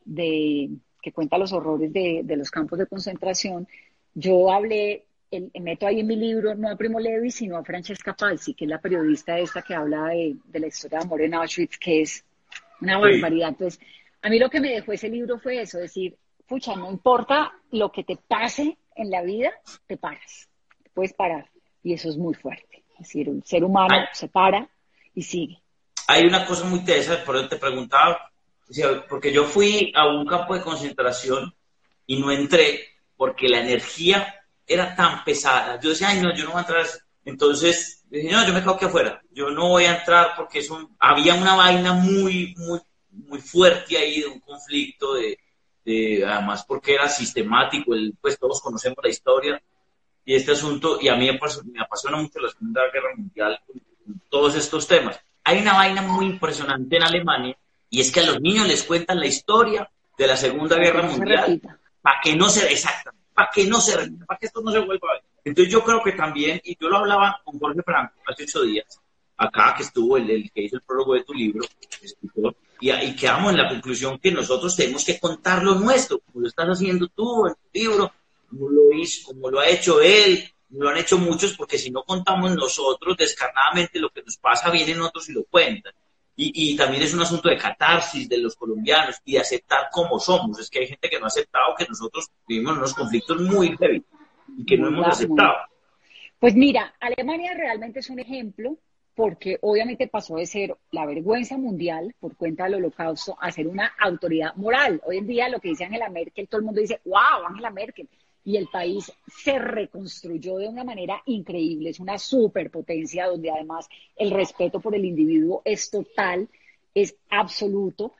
de, que cuenta los horrores de, de los campos de concentración. Yo hablé, el, meto ahí en mi libro no a Primo Levi, sino a Francesca Palsi, que es la periodista esta que habla de, de la historia de amor en Auschwitz, que es una barbaridad. Entonces, a mí lo que me dejó ese libro fue eso, decir, pucha, no importa lo que te pase en la vida, te paras, te puedes parar. Y eso es muy fuerte. Es decir, un ser humano Ay. se para y sigue hay una cosa muy interesante, por eso te preguntaba, porque yo fui a un campo de concentración y no entré porque la energía era tan pesada. Yo decía, ay, no, yo no voy a entrar. Entonces, dije, no, yo me quedo aquí afuera. Yo no voy a entrar porque es un, había una vaina muy, muy, muy fuerte ahí de un conflicto, de, de, además porque era sistemático, el, pues todos conocemos la historia y este asunto, y a mí me, me apasiona mucho la Segunda Guerra Mundial, todos estos temas hay una vaina muy impresionante en Alemania y es que a los niños les cuentan la historia de la Segunda Guerra Mundial para que no se exacta, para que no se para que esto no se vuelva a ver. Entonces yo creo que también, y yo lo hablaba con Jorge Franco hace ocho días, acá que estuvo el, el que hizo el prólogo de tu libro, escritor, y, y quedamos en la conclusión que nosotros tenemos que contar lo nuestro, como lo estás haciendo tú en tu libro, como lo hizo, como lo ha hecho él, lo han hecho muchos porque si no contamos nosotros descarnadamente lo que nos pasa, vienen otros y lo cuentan. Y, y, también es un asunto de catarsis de los colombianos y de aceptar como somos. Es que hay gente que no ha aceptado que nosotros vivimos unos conflictos muy heavy y que no hemos aceptado. Pues mira, Alemania realmente es un ejemplo porque obviamente pasó de ser la vergüenza mundial por cuenta del holocausto a ser una autoridad moral. Hoy en día lo que dice Angela Merkel, todo el mundo dice, wow, Angela Merkel y el país se reconstruyó de una manera increíble. Es una superpotencia donde además el respeto por el individuo es total, es absoluto.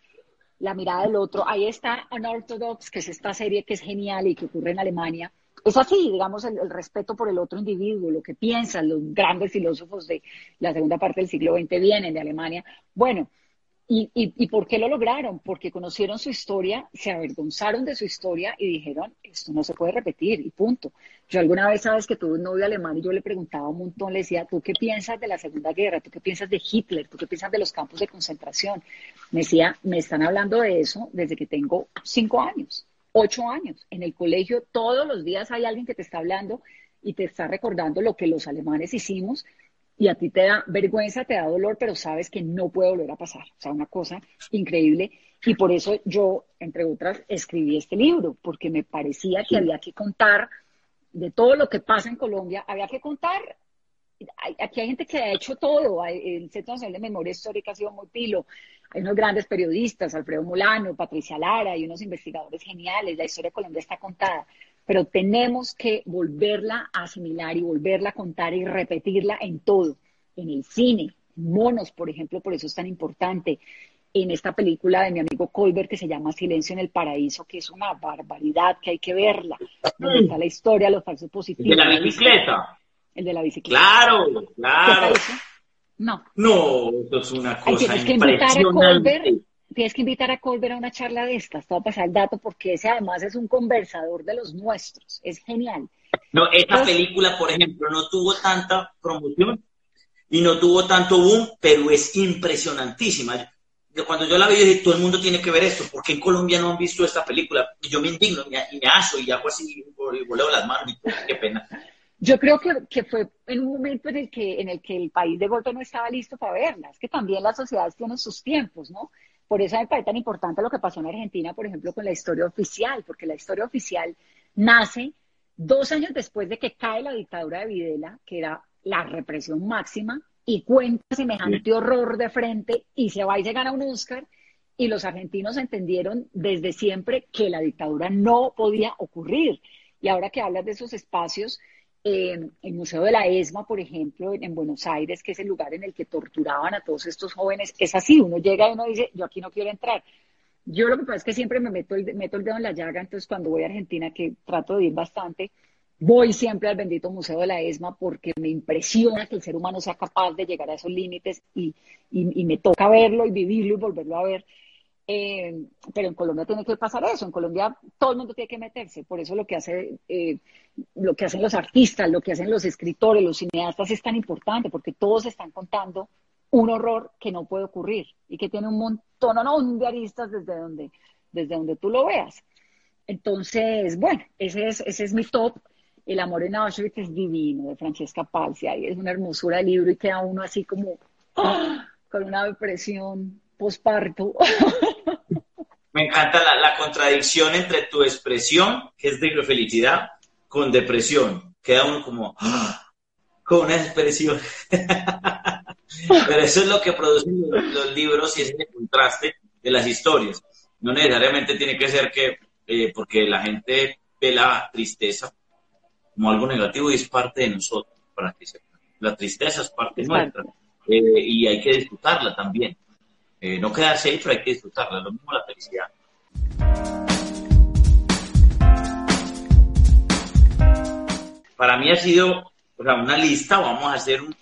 la mirada del otro. Ahí está Unorthodox, que es esta serie que es genial y que ocurre en Alemania. Es así, digamos, el, respeto por el otro individuo, lo que piensan los grandes filósofos de la segunda parte del siglo XX vienen de Alemania. Bueno, ¿Y, por qué lo lograron? Porque conocieron su historia, se avergonzaron de su historia y dijeron, esto no se puede repetir y punto. Yo alguna vez sabes que tuve un novio alemán y yo le preguntaba un montón, le decía, ¿tú qué piensas de la Segunda Guerra? ¿Tú qué piensas de Hitler? ¿Tú qué piensas de los campos de concentración? Me decía, me están hablando de eso desde que tengo cinco años, ocho años. En el colegio todos los días hay alguien que te está hablando y te está recordando lo que los alemanes hicimos y a ti te da vergüenza, te da dolor, pero sabes que no puede volver a pasar. O sea, una cosa increíble. Y por eso yo, entre otras, escribí este libro, porque me parecía que había que contar de todo lo que pasa en Colombia, había que contar. Aquí hay gente que ha hecho todo. El Centro Nacional de Memoria Histórica ha sido muy pilo. Hay unos grandes periodistas, Alfredo Molano, Patricia Lara, y unos investigadores geniales. La historia de Colombia está contada pero tenemos que volverla a asimilar y volverla a contar y repetirla en todo, en el cine, monos, por ejemplo, por eso es tan importante, en esta película de mi amigo Colbert que se llama Silencio en el Paraíso, que es una barbaridad, que hay que verla, donde está la historia, los falsos positivos. ¿El de la bicicleta? El de la bicicleta. Claro, claro. No. No, eso es una cosa Ay, que invitar a Colbert tienes que invitar a Colbert a una charla de estas, te voy a pasar el dato porque ese además es un conversador de los nuestros, es genial. No, esta película, por ejemplo, no tuvo tanta promoción y no tuvo tanto boom, pero es impresionantísima. Cuando yo la vi, dije, todo el mundo tiene que ver esto, porque en Colombia no han visto esta película. Y yo me indigno y me, aso y hago así, y voleo las manos y qué pena. Yo creo que, que, fue en un momento en el, que, en el que el país de golpe no estaba listo para verla. Es que también las sociedades tienen sus tiempos, ¿no? Por eso me parece tan importante lo que pasó en Argentina, por ejemplo, con la historia oficial, porque la historia oficial nace dos años después de que cae la dictadura de Videla, que era la represión máxima, y cuenta semejante horror de frente y se va y se gana un Oscar. Y los argentinos entendieron desde siempre que la dictadura no podía ocurrir. Y ahora que hablas de esos espacios, el Museo de la ESMA, por ejemplo, en, Buenos Aires, que es el lugar en el que torturaban a todos estos jóvenes, es así, uno llega y uno dice, yo aquí no quiero entrar. Yo lo que pasa es que siempre me meto el, meto el dedo en la llaga, entonces cuando voy a Argentina, que trato de ir bastante, voy siempre al bendito Museo de la ESMA porque me impresiona que el ser humano sea capaz de llegar a esos límites y, y me toca verlo y vivirlo y volverlo a ver. Eh, pero en Colombia tiene que pasar eso. En Colombia todo el mundo tiene que meterse. Por eso lo que hace, eh, lo que hacen los artistas, lo que hacen los escritores, los cineastas es tan importante, porque todos están contando un horror que no puede ocurrir y que tiene un montón no, de aristas desde donde, desde donde tú lo veas. Entonces, bueno, ese es, ese es mi top. El amor en Auschwitz es divino, de Francesca Palcia, es una hermosura de libro y queda uno así como ¡ah! con una depresión posparto. [LAUGHS] Me encanta la, contradicción entre tu expresión, que es de felicidad, con depresión. Queda uno como, ¡ah! con una expresión. [LAUGHS] Pero eso es lo que producen los, libros y es el contraste de las historias. No necesariamente tiene que ser que, eh, porque la gente ve la tristeza como algo negativo y es parte de nosotros, para que La tristeza es parte nuestra eh, y hay que disfrutarla también. Eh, no quedarse ahí, pero hay que disfrutarla, lo mismo la felicidad. Para mí ha sido una lista, vamos a hacer un,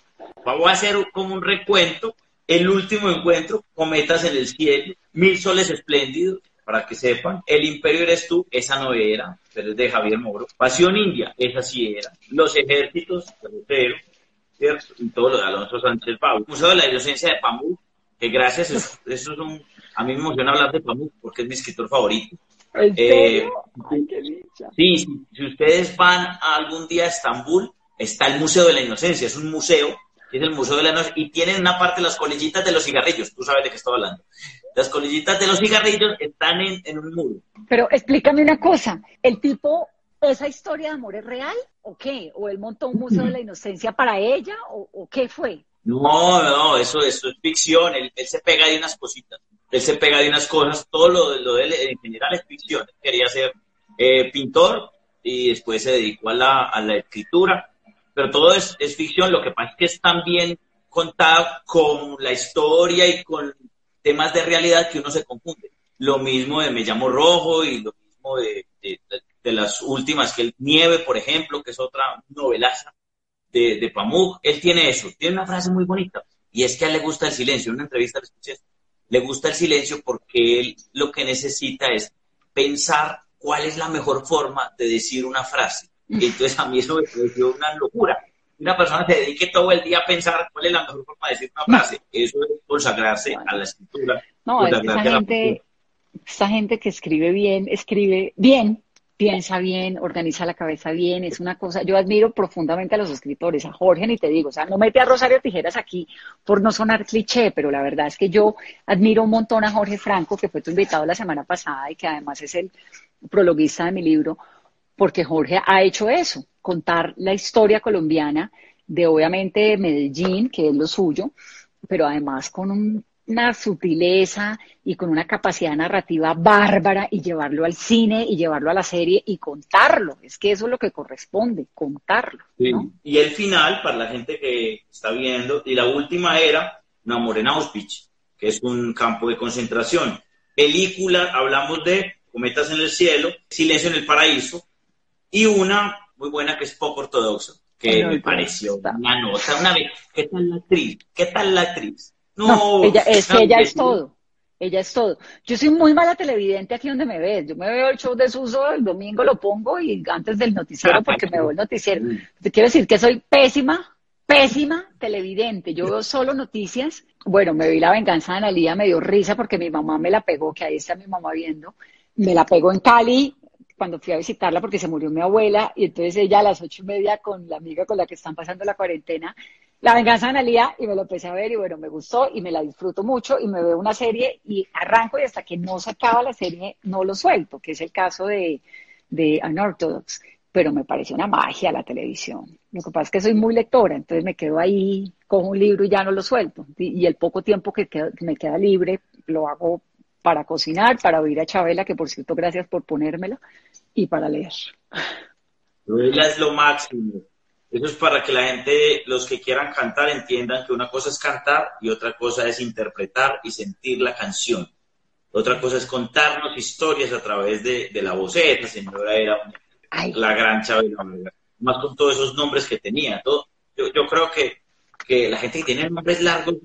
vamos a hacer como un recuento, el último encuentro, Cometas en el cielo, Mil soles espléndidos, para que sepan, El Imperio eres tú, esa no era, pero es de Javier Moro, Pasión India, esa sí era, Los Ejércitos, Lutero, y todo lo de Alonso Sánchez Pau, Museo de la Inocencia de Pamuk, que gracias, eso, es un, a mí me emociona hablar de Pamuk porque es mi escritor favorito. Eh, sí, si, ustedes van algún día a Estambul, está el Museo de la Inocencia, es un museo, es el Museo de la Inocencia, y tienen una parte las colillitas de los cigarrillos, tú sabes de qué estoy hablando. Las colillitas de los cigarrillos están en, en un muro. Pero explícame una cosa, el tipo ¿Esa historia de amor es real o qué? ¿O él montó un museo de la inocencia para ella o, o qué fue? No, no, eso, eso es ficción. Él, se pega de unas cositas. Él se pega de unas cosas. Todo lo, lo de él en general es ficción. Él quería ser eh, pintor y después se dedicó a la, a la escritura. Pero todo es, es, ficción. Lo que pasa es que es también contado con la historia y con temas de realidad que uno se confunde. lo mismo de Me llamo Rojo y lo mismo de, de, las últimas, que el Nieve, por ejemplo, que es otra novelaza de, de Pamuk. Él tiene eso, tiene una frase muy bonita y es que a él le gusta el silencio. En una entrevista le escuché le gusta el silencio porque él lo que necesita es pensar cuál es la mejor forma de decir una frase. Y entonces a mí eso me pareció una locura. Una persona se dedique todo el día a pensar cuál es la mejor forma de decir una frase. Eso es consagrarse a la escritura. No, esa gente, esa gente que escribe bien, escribe bien, piensa bien, organiza la cabeza bien, es una cosa, yo admiro profundamente a los escritores, a Jorge ni te digo, o sea, no mete a Rosario Tijeras aquí por no sonar cliché, pero la verdad es que yo admiro un montón a Jorge Franco, que fue tu invitado la semana pasada y que además es el prologuista de mi libro, porque Jorge ha hecho eso, contar la historia colombiana de obviamente Medellín, que es lo suyo, pero además con un una sutileza y con una capacidad narrativa bárbara y llevarlo al cine y llevarlo a la serie y contarlo. Es que eso es lo que corresponde, contarlo. Y el final, para la gente que está viendo, y la última era Una Morena Auschwitz, que es un campo de concentración. Película, hablamos de Cometas en el cielo, Silencio en el paraíso, y una muy buena que es poco ortodoxa, que me pareció una nota, una vez. ¿Qué tal la actriz? ¿Qué tal la actriz? No, ella, es que ella es todo. Ella es todo. Yo soy muy mala televidente aquí donde me ves. Yo me veo el show de Suso, el domingo lo pongo y antes del noticiero porque me veo el noticiero. Te quiero decir que soy pésima, pésima televidente. Yo veo solo noticias. Bueno, me vi la venganza de Analia, me dio risa porque mi mamá me la pegó, que ahí está mi mamá viendo. Me la pegó en Cali cuando fui a visitarla porque se murió mi abuela y entonces ella a las ocho y media con la amiga con la que están pasando la cuarentena la venganza de Analia y me lo empecé a ver y bueno, me gustó y me la disfruto mucho y me veo una serie y arranco y hasta que no se acaba la serie no lo suelto, que es el caso de, de Unorthodox, pero me parece una magia la televisión. Lo que pasa es que soy muy lectora, entonces me quedo ahí, cojo un libro y ya no lo suelto. Y, el poco tiempo que, me queda libre lo hago para cocinar, para oír a Chabela, que por cierto, gracias por ponérmela, y para leer. es lo máximo. Eso es para que la gente, los que quieran cantar, entiendan que una cosa es cantar y otra cosa es interpretar y sentir la canción. Otra cosa es contarnos historias a través de, la voz. Esta señora era la gran Chabela Más con todos esos nombres que tenía. Todo, yo, yo creo que, que la gente que tiene nombres largos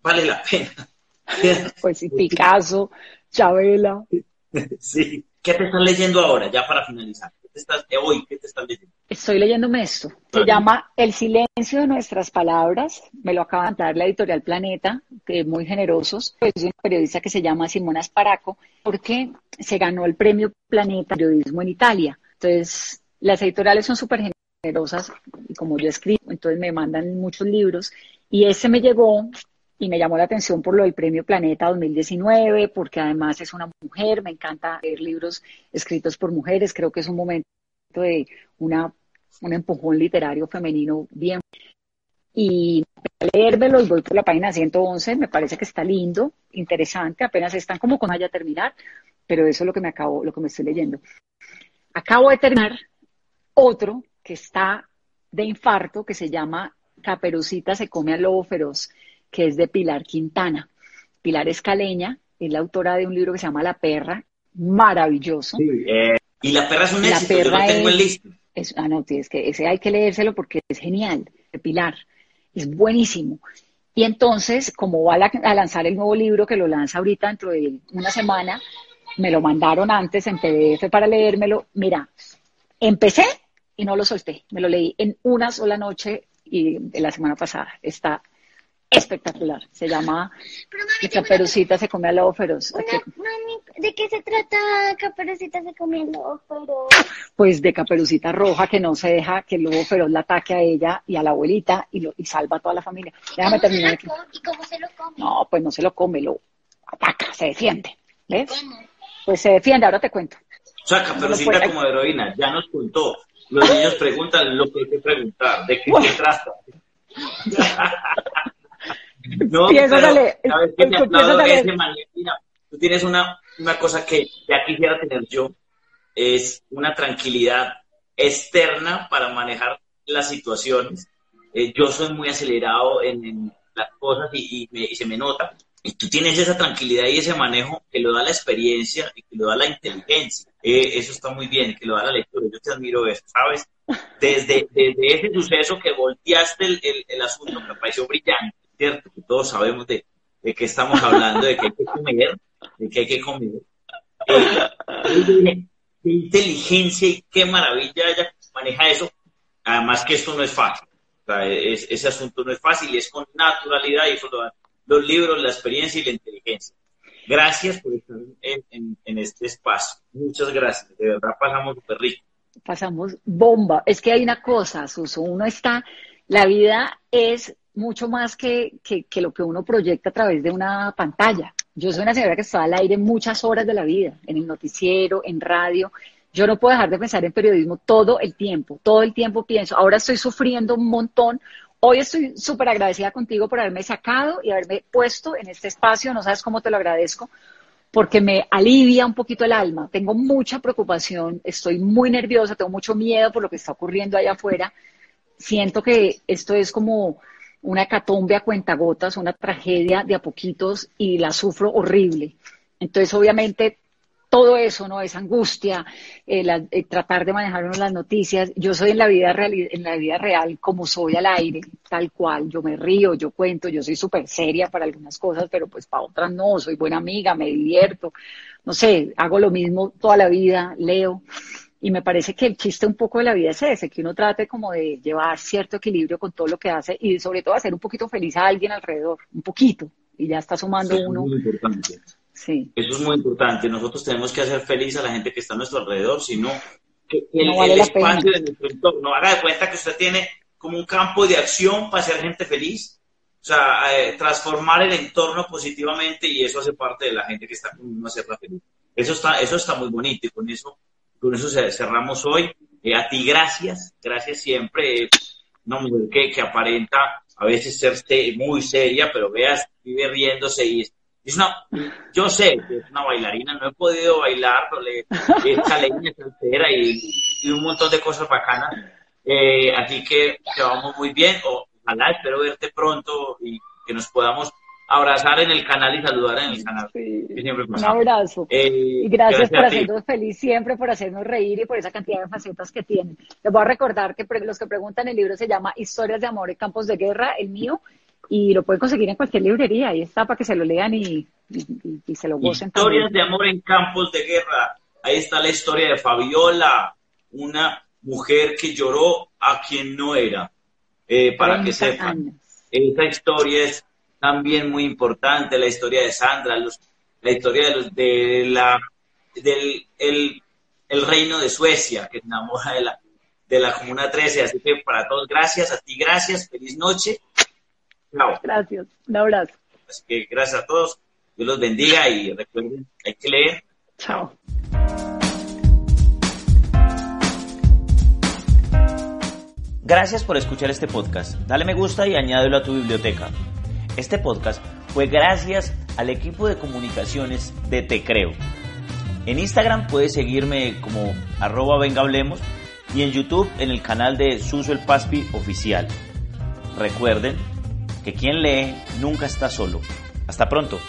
vale la pena. [LAUGHS] Pues sí, Picasso, Chabela. [LAUGHS] Sí. ¿Qué te están leyendo ahora, ya para finalizar? estás, hoy, ¿qué te estás leyendo? Estoy leyéndome esto. Se llama El silencio de nuestras palabras. Me lo acaba de dar la editorial Planeta, que es muy generosos. Es una periodista que se llama Simona Sparaco, porque se ganó el premio Planeta Periodismo en Italia. Entonces, las editoriales son súper generosas, y como yo escribo, entonces me mandan muchos libros. Y ese me llegó y me llamó la atención por lo del Premio Planeta 2019, porque además es una mujer, me encanta leer libros escritos por mujeres, creo que es un momento de una, un empujón literario femenino bien. Y leérmelo y voy por la página 111, me parece que está lindo, interesante, apenas están como con vaya a terminar, pero eso es lo que me acabo, lo que me estoy leyendo. Acabo de terminar otro que está de infarto, que se llama Caperucita se come al lobo feroz que es de Pilar Quintana. Pilar Escaleña es la autora de un libro que se llama La Perra, maravilloso. Eh, y La Perra es un éxito, yo lo tengo en lista. ah, no, es que ese hay que leérselo porque es genial, de Pilar, es buenísimo. Y entonces, como va a, lanzar el nuevo libro, que lo lanza ahorita dentro de una semana, me lo mandaron antes en PDF para leérmelo. Mira, empecé y no lo solté. Me lo leí en una sola noche y de la semana pasada. Está espectacular. Se llama Caperucita se come al lobo feroz. ¿de qué se trata Caperucita se come al lobo feroz? Pues de Caperucita Roja que no se deja que el lobo feroz la ataque a ella y a la abuelita y, lo, y salva a toda la familia. Déjame terminar aquí. ¿Y cómo se lo come? No, pues no se lo come, lo ataca, se defiende. ¿Ves? Pues se defiende, ahora te cuento. O sea, Caperucita como heroína, ya nos contó. Los niños preguntan lo que hay que preguntar, de qué se trata. [LAUGHS] No, tú tienes una, una cosa que ya quisiera tener yo, es una tranquilidad externa para manejar las situaciones. Eh, yo soy muy acelerado en, las cosas y, se me nota. y tú tienes esa tranquilidad y ese manejo que lo da la experiencia y que lo da la inteligencia. Eh, eso está muy bien, que lo da la lectura. Yo te admiro eso, ¿sabes? Desde, desde ese suceso que volteaste el, el, asunto, me pareció brillante, todos sabemos de, qué estamos hablando, de que hay que comer, de que hay que comer. Eh, qué inteligencia y qué maravilla ella maneja eso. Además que esto no es fácil. ese asunto no es fácil es con naturalidad y eso lo da los libros, la experiencia y la inteligencia. Gracias por estar en, este espacio. Muchas gracias. De verdad pasamos súper rico. Pasamos bomba. Es que hay una cosa, Suso. Uno está, la vida es mucho más que, que, lo que uno proyecta a través de una pantalla. Yo soy una señora que está al aire muchas horas de la vida, en el noticiero, en radio. Yo no puedo dejar de pensar en periodismo todo el tiempo, todo el tiempo pienso. Ahora estoy sufriendo un montón Hoy estoy súper agradecida contigo por haberme sacado y haberme puesto en este espacio. No sabes cómo te lo agradezco, porque me alivia un poquito el alma. Tengo mucha preocupación, estoy muy nerviosa, tengo mucho miedo por lo que está ocurriendo allá afuera. Siento que esto es como una catombe a cuentagotas, una tragedia de a poquitos y la sufro horrible. Entonces, obviamente, todo eso, ¿no? Esa angustia, eh, eh, tratar de manejar las noticias. Yo soy en la vida real, en la vida real como soy al aire, tal cual. Yo me río, yo cuento, yo soy súper seria para algunas cosas, pero pues para otras no. Soy buena amiga, me divierto. No sé, hago lo mismo toda la vida, leo. Y me parece que el chiste un poco de la vida es ese, que uno trate como de llevar cierto equilibrio con todo lo que hace y sobre todo hacer un poquito feliz a alguien alrededor, un poquito. Y ya está sumando uno. Muy importante eso es muy importante. Nosotros tenemos que hacer feliz a la gente que está a nuestro alrededor, sino que el, espacio de nuestro entorno. Haga de cuenta que usted tiene como un campo de acción para hacer gente feliz. O sea, eh, transformar el entorno positivamente y eso hace parte de la gente que está con uno hacerla feliz. Eso está, eso está muy bonito y con eso, con eso cerramos hoy. Eh, a ti gracias, gracias siempre. una mujer que, que aparenta a veces ser muy seria, pero veas, vive riéndose y es una, yo sé que es una bailarina, no he podido bailar, pero le echa leña, y, y un montón de cosas bacanas. Eh, así que, que vamos muy bien. Ojalá espero verte pronto y que nos podamos abrazar en el canal y saludar en el canal. un abrazo. Eh, y gracias, por hacernos feliz siempre, por hacernos reír y por esa cantidad de facetas que tienen. Les voy a recordar que los que preguntan el libro se llama Historias de Amor y Campos de Guerra, el mío, y lo pueden conseguir en cualquier librería. Ahí está para que se lo lean y, se lo gocen. Historias de amor en campos de guerra. Ahí está la historia de Fabiola, una mujer que lloró a quien no era. Eh, para que sepan. Esta historia es también muy importante, la historia de Sandra, la historia de, los, de la, del el, el reino de Suecia, que enamora de la, de la Comuna 13. Así que para todos, gracias a ti, gracias, feliz noche Gracias, un abrazo. Así que gracias a todos, Dios los bendiga y recuerden, hay que leer. Chao. Gracias por escuchar este podcast. Dale me gusta y añádelo a tu biblioteca. Este podcast fue gracias al equipo de comunicaciones de Te Creo. En Instagram puedes seguirme como arroba vengablemos y en YouTube en el canal de Suso el Paspi Oficial. Recuerden que quien lee nunca está solo. Hasta pronto.